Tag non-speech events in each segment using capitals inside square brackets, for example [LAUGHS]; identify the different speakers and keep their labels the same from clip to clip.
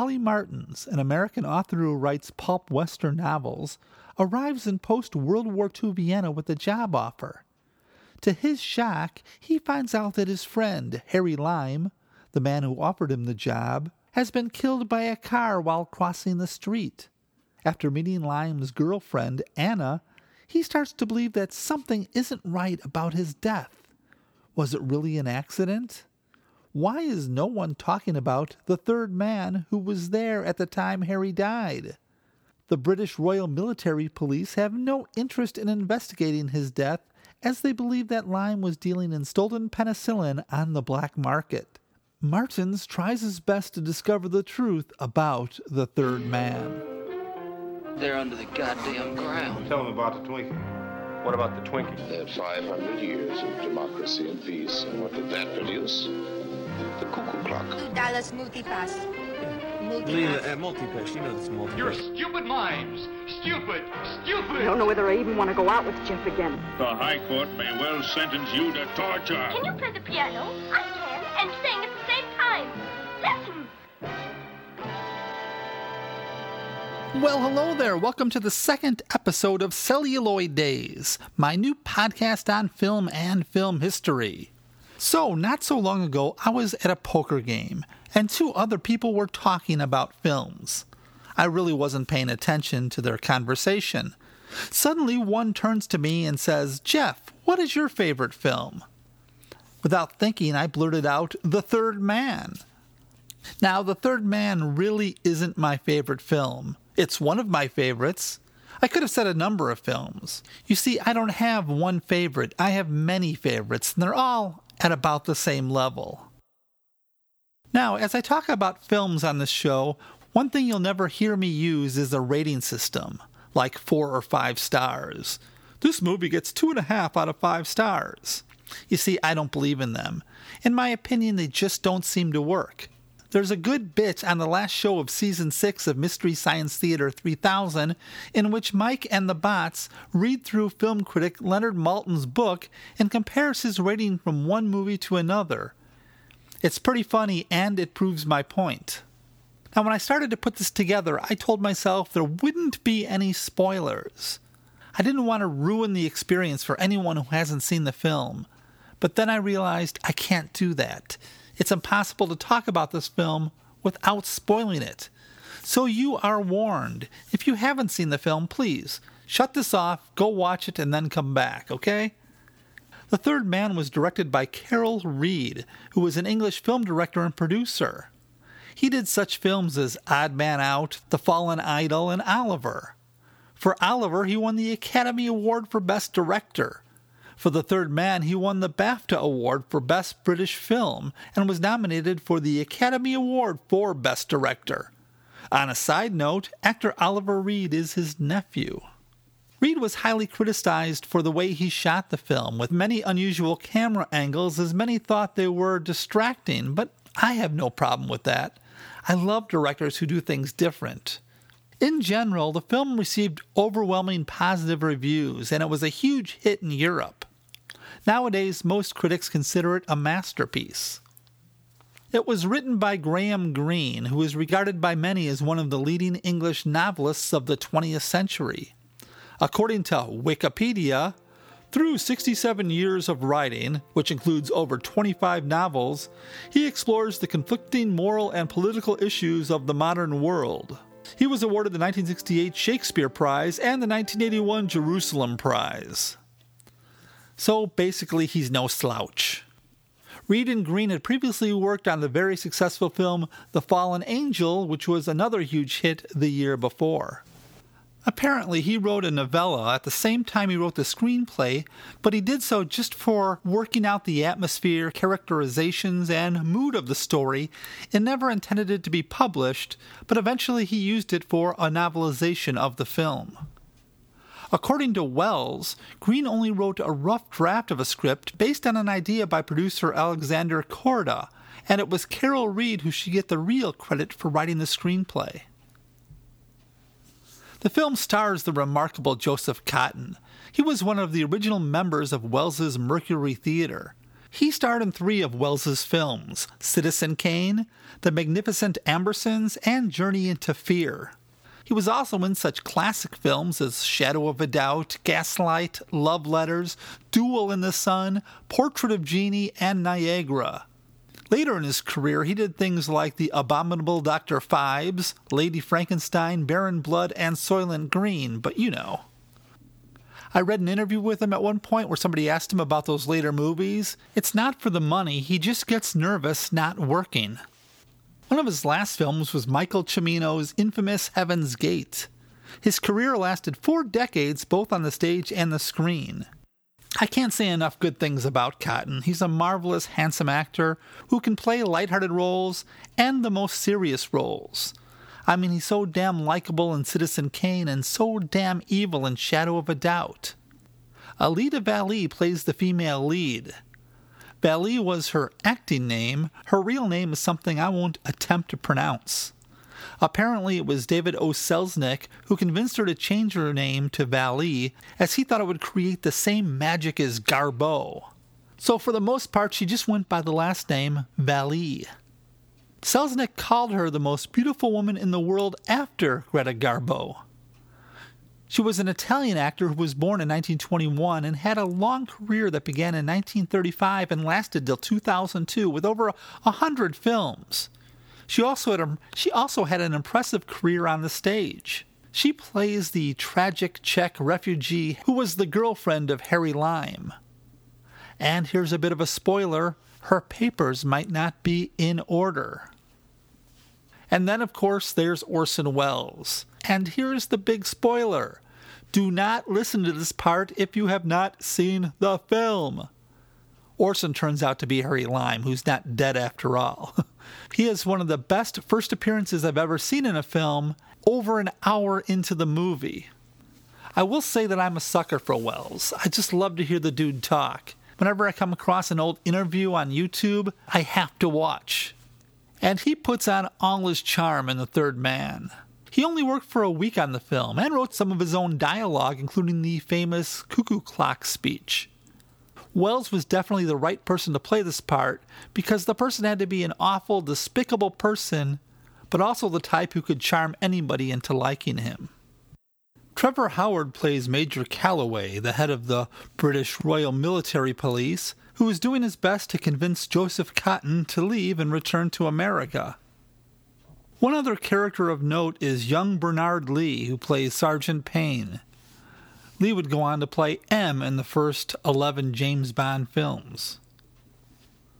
Speaker 1: Holly Martins, an American author who writes pulp western novels, arrives in post World War II Vienna with a job offer. To his shock, he finds out that his friend, Harry Lime, the man who offered him the job, has been killed by a car while crossing the street. After meeting Lime's girlfriend, Anna, he starts to believe that something isn't right about his death. Was it really an accident? Why is no one talking about the third man who was there at the time Harry died? The British Royal Military Police have no interest in investigating his death as they believe that Lime was dealing in stolen penicillin on the black market. Martins tries his best to discover the truth about the third man.
Speaker 2: They're under the goddamn ground.
Speaker 3: Tell them about the Twinkie.
Speaker 4: What about the Twinkie?
Speaker 5: They had 500 years of democracy and peace, and what did that produce? The cuckoo clock.
Speaker 6: Two dollars multi-pass.
Speaker 4: Leela, uh, multi-pass. You know this multi
Speaker 7: You're stupid minds. Stupid. Stupid.
Speaker 8: I don't know whether I even want to go out with Jeff again.
Speaker 9: The High Court may well sentence you to torture.
Speaker 10: Can you play the piano? I can, and sing at the same time. Listen.
Speaker 1: Well, hello there. Welcome to the second episode of Celluloid Days, my new podcast on film and film history. So, not so long ago, I was at a poker game, and two other people were talking about films. I really wasn't paying attention to their conversation. Suddenly, one turns to me and says, Jeff, what is your favorite film? Without thinking, I blurted out, The Third Man. Now, The Third Man really isn't my favorite film. It's one of my favorites. I could have said a number of films. You see, I don't have one favorite, I have many favorites, and they're all at about the same level. Now, as I talk about films on this show, one thing you'll never hear me use is a rating system, like four or five stars. This movie gets two and a half out of five stars. You see, I don't believe in them. In my opinion, they just don't seem to work. There's a good bit on the last show of season 6 of Mystery Science Theater 3000 in which Mike and the bots read through film critic Leonard Maltin's book and compares his rating from one movie to another. It's pretty funny and it proves my point. Now, when I started to put this together, I told myself there wouldn't be any spoilers. I didn't want to ruin the experience for anyone who hasn't seen the film. But then I realized I can't do that. It's impossible to talk about this film without spoiling it. So you are warned. If you haven't seen the film, please shut this off, go watch it, and then come back, okay? The Third Man was directed by Carol Reed, who was an English film director and producer. He did such films as Odd Man Out, The Fallen Idol, and Oliver. For Oliver, he won the Academy Award for Best Director. For The Third Man, he won the BAFTA Award for Best British Film and was nominated for the Academy Award for Best Director. On a side note, actor Oliver Reed is his nephew. Reed was highly criticized for the way he shot the film, with many unusual camera angles, as many thought they were distracting, but I have no problem with that. I love directors who do things different. In general, the film received overwhelming positive reviews, and it was a huge hit in Europe. Nowadays, most critics consider it a masterpiece. It was written by Graham Greene, who is regarded by many as one of the leading English novelists of the 20th century. According to Wikipedia, through 67 years of writing, which includes over 25 novels, he explores the conflicting moral and political issues of the modern world. He was awarded the 1968 Shakespeare Prize and the 1981 Jerusalem Prize. So basically, he's no slouch. Reed and Greene had previously worked on the very successful film The Fallen Angel, which was another huge hit the year before. Apparently, he wrote a novella at the same time he wrote the screenplay, but he did so just for working out the atmosphere, characterizations, and mood of the story and never intended it to be published, but eventually he used it for a novelization of the film. According to Welles, Greene only wrote a rough draft of a script based on an idea by producer Alexander Korda, and it was Carol Reed who should get the real credit for writing the screenplay. The film stars the remarkable Joseph Cotten. He was one of the original members of Welles's Mercury Theater. He starred in three of Welles's films Citizen Kane, The Magnificent Ambersons, and Journey into Fear. He was also in such classic films as Shadow of a Doubt, Gaslight, Love Letters, Duel in the Sun, Portrait of Jeannie, and Niagara. Later in his career, he did things like The Abominable Dr. Phibes, Lady Frankenstein, Baron Blood, and Soylent Green, but you know. I read an interview with him at one point where somebody asked him about those later movies. It's not for the money, he just gets nervous not working. One of his last films was Michael Cimino's infamous Heaven's Gate. His career lasted four decades both on the stage and the screen. I can't say enough good things about Cotten. He's a marvelous, handsome actor who can play lighthearted roles and the most serious roles. I mean, he's so damn likable in Citizen Kane and so damn evil in Shadow of a Doubt. Alida Valli plays the female lead. Valli was her acting name. Her real name is something I won't attempt to pronounce. Apparently, it was David O. Selznick who convinced her to change her name to Valli, as he thought it would create the same magic as Garbo. So, for the most part, she just went by the last name Valli. Selznick called her the most beautiful woman in the world after Greta Garbo. She was an Italian actor who was born in 1921 and had a long career that began in 1935 and lasted till 2002 with over a hundred films. She also, had a, she also had an impressive career on the stage. She plays the tragic Czech refugee who was the girlfriend of Harry Lime. And here's a bit of a spoiler her papers might not be in order. And then, of course, there's Orson Welles. And here's the big spoiler do not listen to this part if you have not seen the film. Orson turns out to be Harry Lime, who's not dead after all. [LAUGHS] he has one of the best first appearances I've ever seen in a film over an hour into the movie. I will say that I'm a sucker for Welles. I just love to hear the dude talk. Whenever I come across an old interview on YouTube, I have to watch. And he puts on all his charm in The Third Man. He only worked for a week on the film and wrote some of his own dialogue, including the famous cuckoo clock speech. Welles was definitely the right person to play this part because the person had to be an awful, despicable person, but also the type who could charm anybody into liking him. Trevor Howard plays Major Calloway, the head of the British Royal Military Police, who is doing his best to convince Joseph Cotten to leave and return to America. One other character of note is young Bernard Lee, who plays Sergeant Payne. Lee would go on to play M in the first 11 James Bond films.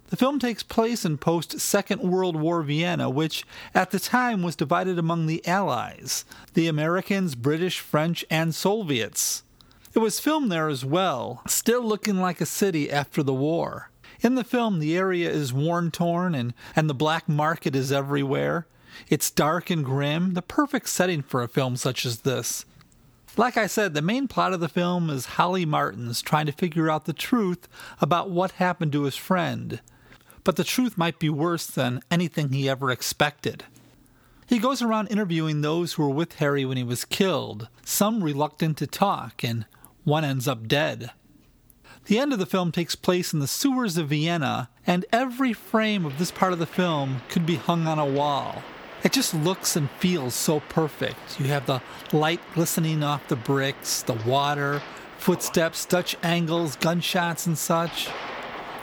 Speaker 1: The film takes place in post Second World War Vienna, which at the time was divided among the Allies the Americans, British, French, and Soviets. It was filmed there as well, still looking like a city after the war. In the film, the area is worn torn and, and the black market is everywhere. It's dark and grim, the perfect setting for a film such as this. Like I said, the main plot of the film is Holly Martins trying to figure out the truth about what happened to his friend. But the truth might be worse than anything he ever expected. He goes around interviewing those who were with Harry when he was killed, some reluctant to talk, and one ends up dead. The end of the film takes place in the sewers of Vienna, and every frame of this part of the film could be hung on a wall. It just looks and feels so perfect. You have the light glistening off the bricks, the water, footsteps, Dutch angles, gunshots, and such.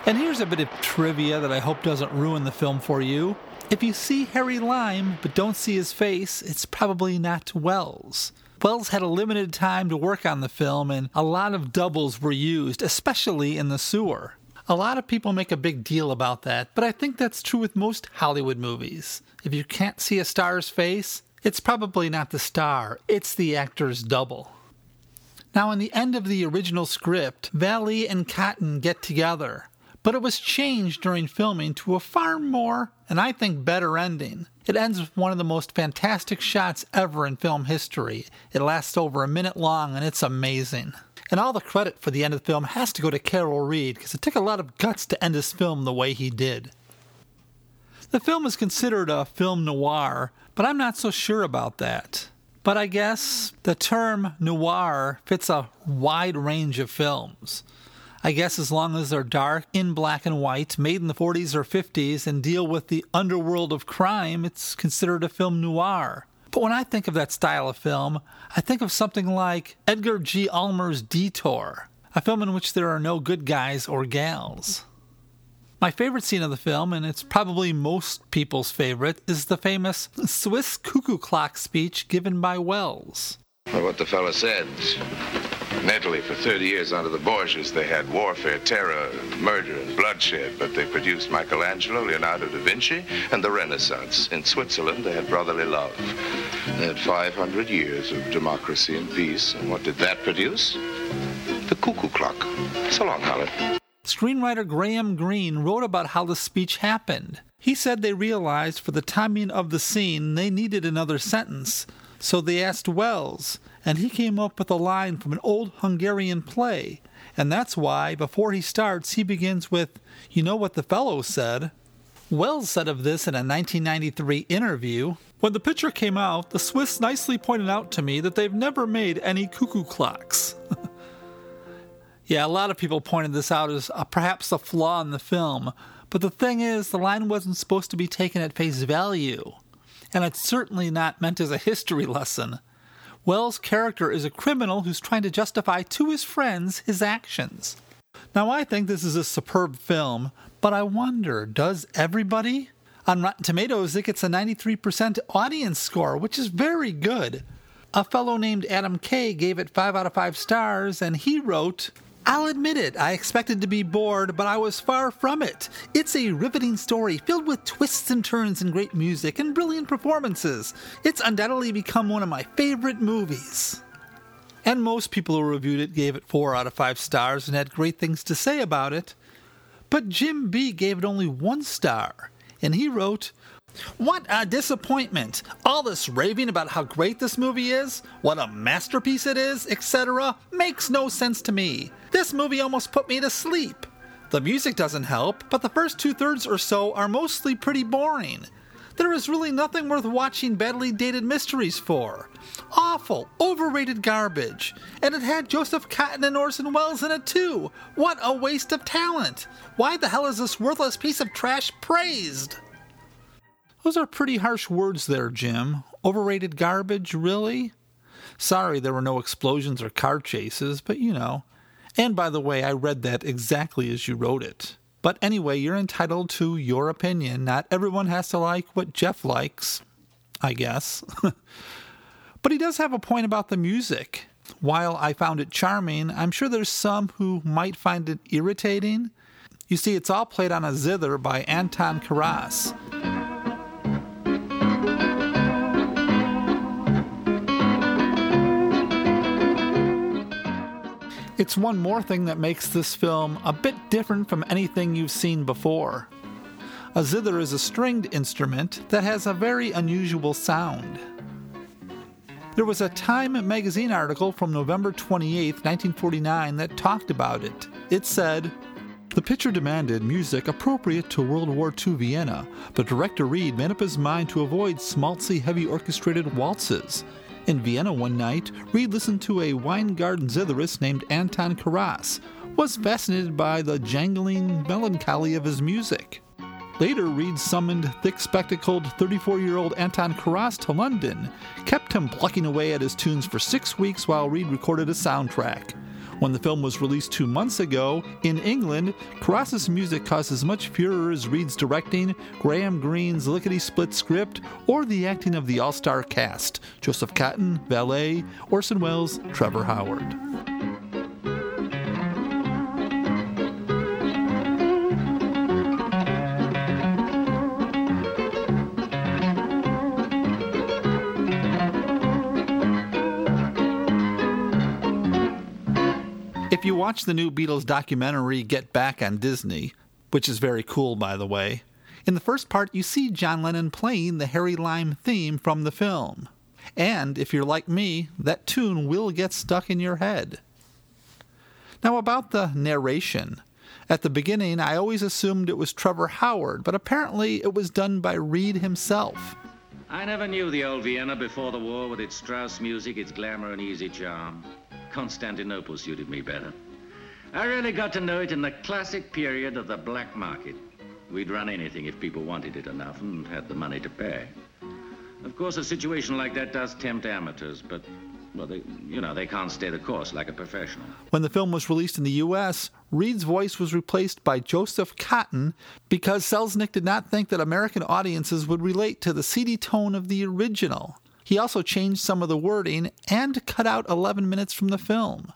Speaker 1: And here's a bit of trivia that I hope doesn't ruin the film for you. If you see Harry Lime but don't see his face, it's probably not Welles. Welles had a limited time to work on the film, and a lot of doubles were used, especially in the sewer. A lot of people make a big deal about that, but I think that's true with most Hollywood movies. If you can't see a star's face, it's probably not the star, it's the actor's double. Now, in the end of the original script, Valli and Cotten get together, but it was changed during filming to a far more, and I think better ending. It ends with one of the most fantastic shots ever in film history. It lasts over a minute long and it's amazing. And all the credit for the end of the film has to go to Carol Reed because it took a lot of guts to end this film the way he did. The film is considered a film noir, but I'm not so sure about that. But I guess the term noir fits a wide range of films. I guess as long as they're dark, in black and white, made in the 40s or 50s, and deal with the underworld of crime, it's considered a film noir. But when I think of that style of film, I think of something like Edgar G. Ulmer's Detour, a film in which there are no good guys or gals. My favorite scene of the film, and it's probably most people's favorite, is the famous Swiss cuckoo clock speech given by Welles.
Speaker 5: Well, what the fellow said. In Italy, for 30 years under the Borgias, they had warfare, terror, murder, and bloodshed, but they produced Michelangelo, Leonardo da Vinci, and the Renaissance. In Switzerland, they had brotherly love. They had 500 years of democracy and peace, and what did that produce? The cuckoo clock. So long, Holly.
Speaker 1: Screenwriter Graham Greene wrote about how the speech happened. He said they realized for the timing of the scene they needed another sentence, so they asked Welles, and he came up with a line from an old Hungarian play. And that's why, before he starts, he begins with, You know what the fellow said. Welles said of this in a 1993 interview When the picture came out, the Swiss nicely pointed out to me that they've never made any cuckoo clocks. [LAUGHS] yeah, a lot of people pointed this out as uh, perhaps a flaw in the film, but the thing is, the line wasn't supposed to be taken at face value, and it's certainly not meant as a history lesson. Welles' character is a criminal who's trying to justify to his friends his actions. Now, I think this is a superb film, but I wonder does everybody? On Rotten Tomatoes, it gets a 93% audience score, which is very good. A fellow named Adam Kay gave it 5 out of 5 stars, and he wrote, I'll admit it, I expected to be bored, but I was far from it. It's a riveting story filled with twists and turns and great music and brilliant performances. It's undoubtedly become one of my favorite movies. And most people who reviewed it gave it 4 out of 5 stars and had great things to say about it. But Jim B gave it only 1 star, and he wrote, what a disappointment! All this raving about how great this movie is, what a masterpiece it is, etc., makes no sense to me. This movie almost put me to sleep. The music doesn't help, but the first two thirds or so are mostly pretty boring. There is really nothing worth watching badly dated mysteries for. Awful, overrated garbage. And it had Joseph Cotten and Orson Welles in it too. What a waste of talent. Why the hell is this worthless piece of trash praised? Those are pretty harsh words there, Jim. Overrated garbage, really? Sorry there were no explosions or car chases, but you know. And by the way, I read that exactly as you wrote it. But anyway, you're entitled to your opinion. Not everyone has to like what Jeff likes, I guess. [LAUGHS] but he does have a point about the music. While I found it charming, I'm sure there's some who might find it irritating. You see, it's all played on a zither by Anton Karas. It's one more thing that makes this film a bit different from anything you've seen before. A zither is a stringed instrument that has a very unusual sound. There was a Time magazine article from November 28, 1949, that talked about it. It said, the picture demanded music appropriate to World War II Vienna, but director Reed made up his mind to avoid smaltzy, heavy orchestrated waltzes. In Vienna one night, Reed listened to a Weingarten zitherist named Anton Karas, was fascinated by the jangling melancholy of his music. Later, Reed summoned thick spectacled 34 year old Anton Karas to London, kept him plucking away at his tunes for six weeks while Reed recorded a soundtrack. When the film was released two months ago in England, Karas's music caused as much furor as Reed's directing, Graham Greene's lickety split script, or the acting of the all star cast Joseph Cotten, Valli, Orson Welles, Trevor Howard. Watch the new Beatles documentary Get Back on Disney, which is very cool by the way, in the first part you see John Lennon playing the Harry Lime theme from the film. And if you're like me, that tune will get stuck in your head. Now, about the narration. At the beginning, I always assumed it was Trevor Howard, but apparently it was done by Reed himself.
Speaker 6: I never knew the old Vienna before the war with its Strauss music, its glamour and easy charm. Constantinople suited me better. I really got to know it in the classic period of the black market. We'd run anything if people wanted it enough and had the money to pay. Of course, a situation like that does tempt amateurs, but, well, they, you know, they can't stay the course like a professional.
Speaker 1: When the film was released in the U.S., Reed's voice was replaced by Joseph Cotten because Selznick did not think that American audiences would relate to the seedy tone of the original. He also changed some of the wording and cut out 11 minutes from the film.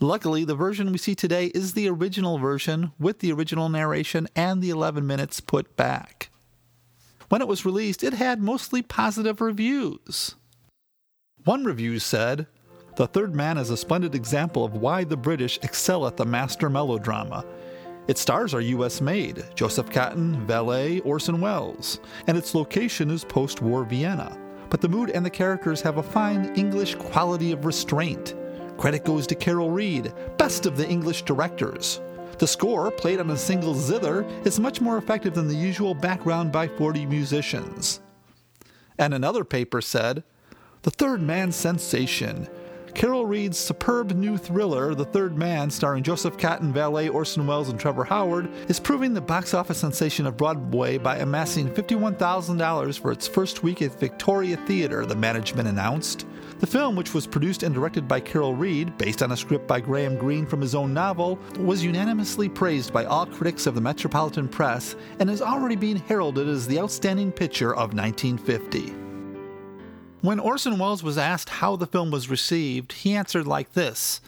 Speaker 1: Luckily, the version we see today is the original version with the original narration and the 11 minutes put back. When it was released, it had mostly positive reviews. One review said, The Third Man is a splendid example of why the British excel at the master melodrama. Its stars are US made Joseph Cotten, Valli Orson Welles, and its location is post war Vienna. But the mood and the characters have a fine English quality of restraint. Credit goes to Carol Reed, best of the English directors. The score, played on a single zither, is much more effective than the usual background by 40 musicians. And another paper said, The Third Man sensation. Carol Reed's superb new thriller, The Third Man, starring Joseph Cotten, Valli, Orson Welles, and Trevor Howard, is proving the box office sensation of Broadway by amassing $51,000 for its first week at Victoria Theatre, the management announced. The film, which was produced and directed by Carol Reed, based on a script by Graham Greene from his own novel, was unanimously praised by all critics of the Metropolitan Press and is already being heralded as the outstanding picture of 1950. When Orson Welles was asked how the film was received, he answered like this.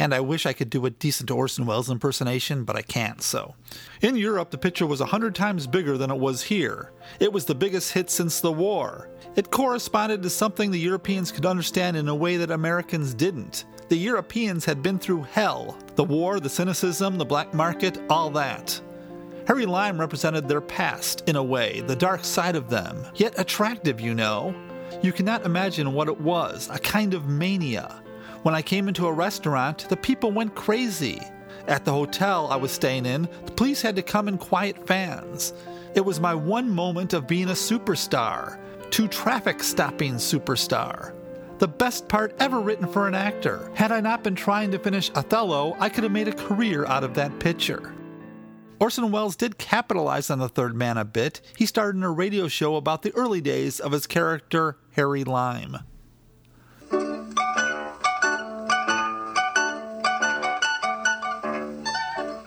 Speaker 1: And I wish I could do a decent Orson Welles impersonation, but I can't, so. In Europe, the picture was a hundred times bigger than it was here. It was the biggest hit since the war. It corresponded to something the Europeans could understand in a way that Americans didn't. The Europeans had been through hell the war, the cynicism, the black market, all that. Harry Lime represented their past, in a way, the dark side of them, yet attractive, you know. You cannot imagine what it was a kind of mania. When I came into a restaurant, the people went crazy. At the hotel I was staying in, the police had to come and quiet fans. It was my one moment of being a superstar, to traffic stopping superstar. The best part ever written for an actor. Had I not been trying to finish Othello, I could have made a career out of that picture. Orson Welles did capitalize on the third man a bit. He starred in a radio show about the early days of his character, Harry Lime.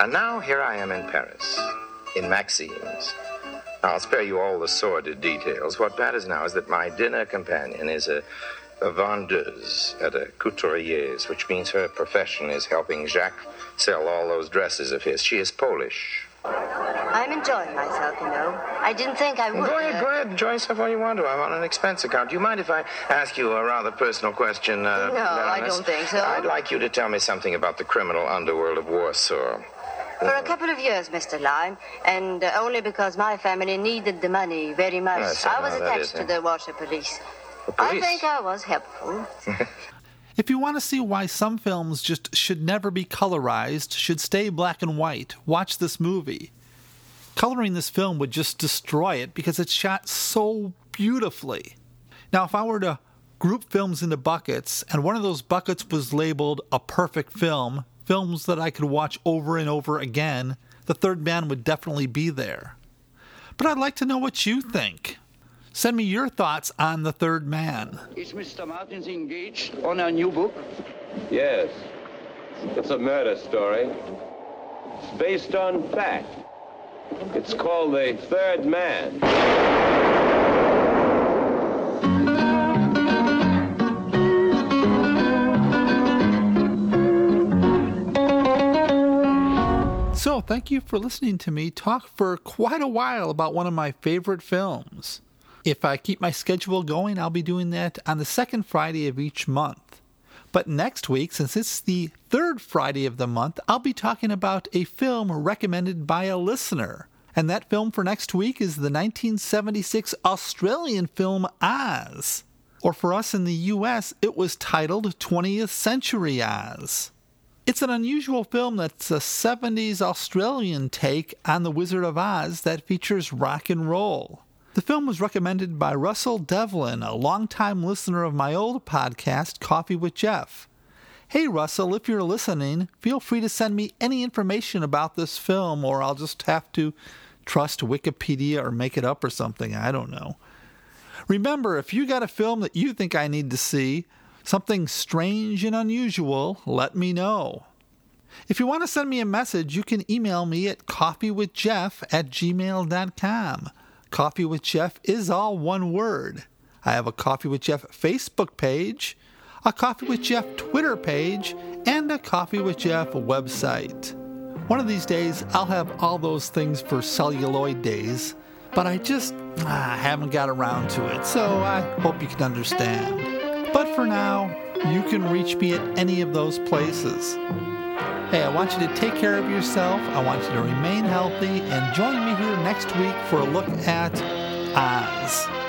Speaker 5: And now here I am in Paris, in Maxim's. I'll spare you all the sordid details. What matters now is that my dinner companion is a, a vendeuse at a couturier's, which means her profession is helping Jacques sell all those dresses of his. She is Polish.
Speaker 11: I'm enjoying myself, you know. I didn't think I would.
Speaker 5: Go ahead, go ahead. Enjoy yourself all you want to. I'm on an expense account. Do you mind if I ask you a rather personal question? Uh,
Speaker 11: no, I don't think so.
Speaker 5: I'd like you to tell me something about the criminal underworld of Warsaw.
Speaker 11: For a couple of years, Mr. Lime, and uh, only because my family needed the money very much.
Speaker 5: Yes, I
Speaker 11: I was
Speaker 5: know
Speaker 11: attached
Speaker 5: is,
Speaker 11: to the Warsaw police.
Speaker 5: The
Speaker 11: I think I was helpful. [LAUGHS]
Speaker 1: If you want to see why some films just should never be colorized, should stay black and white, watch this movie. Coloring this film would just destroy it because it's shot so beautifully. Now, if I were to group films into buckets, and one of those buckets was labeled a perfect film, films that I could watch over and over again, The Third Man would definitely be there. But I'd like to know what you think. Send me your thoughts on The Third Man.
Speaker 2: Is Mr. Martins engaged on a new book?
Speaker 3: Yes. It's a murder story. It's based on fact. It's called The Third Man.
Speaker 1: Thank you for listening to me talk for quite a while about one of my favorite films. If I keep my schedule going, I'll be doing that on the second Friday of each month. But next week, since it's the third Friday of the month, I'll be talking about a film recommended by a listener. And that film for next week is the 1976 Australian film Oz. Or for us in the US, it was titled 20th Century Oz. It's an unusual film that's a 70s Australian take on The Wizard of Oz that features rock and roll. The film was recommended by Russell Devlin, a longtime listener of my old podcast, Coffee with Jeff. Hey Russell, if you're listening, feel free to send me any information about this film, or I'll just have to trust Wikipedia or make it up or something. I don't know. Remember, if you got a film that you think I need to see, something strange and unusual, let me know. If you want to send me a message, you can email me at coffeewithjeff at gmail.com. Coffee with Jeff is all one word. I have a Coffee with Jeff Facebook page, a Coffee with Jeff Twitter page, and a Coffee with Jeff website. One of these days, I'll have all those things for celluloid days, but I just ah, haven't got around to it, so I hope you can understand. For now, you can reach me at any of those places. Hey, I want you to take care of yourself. I want you to remain healthy and join me here next week for a look at Oz.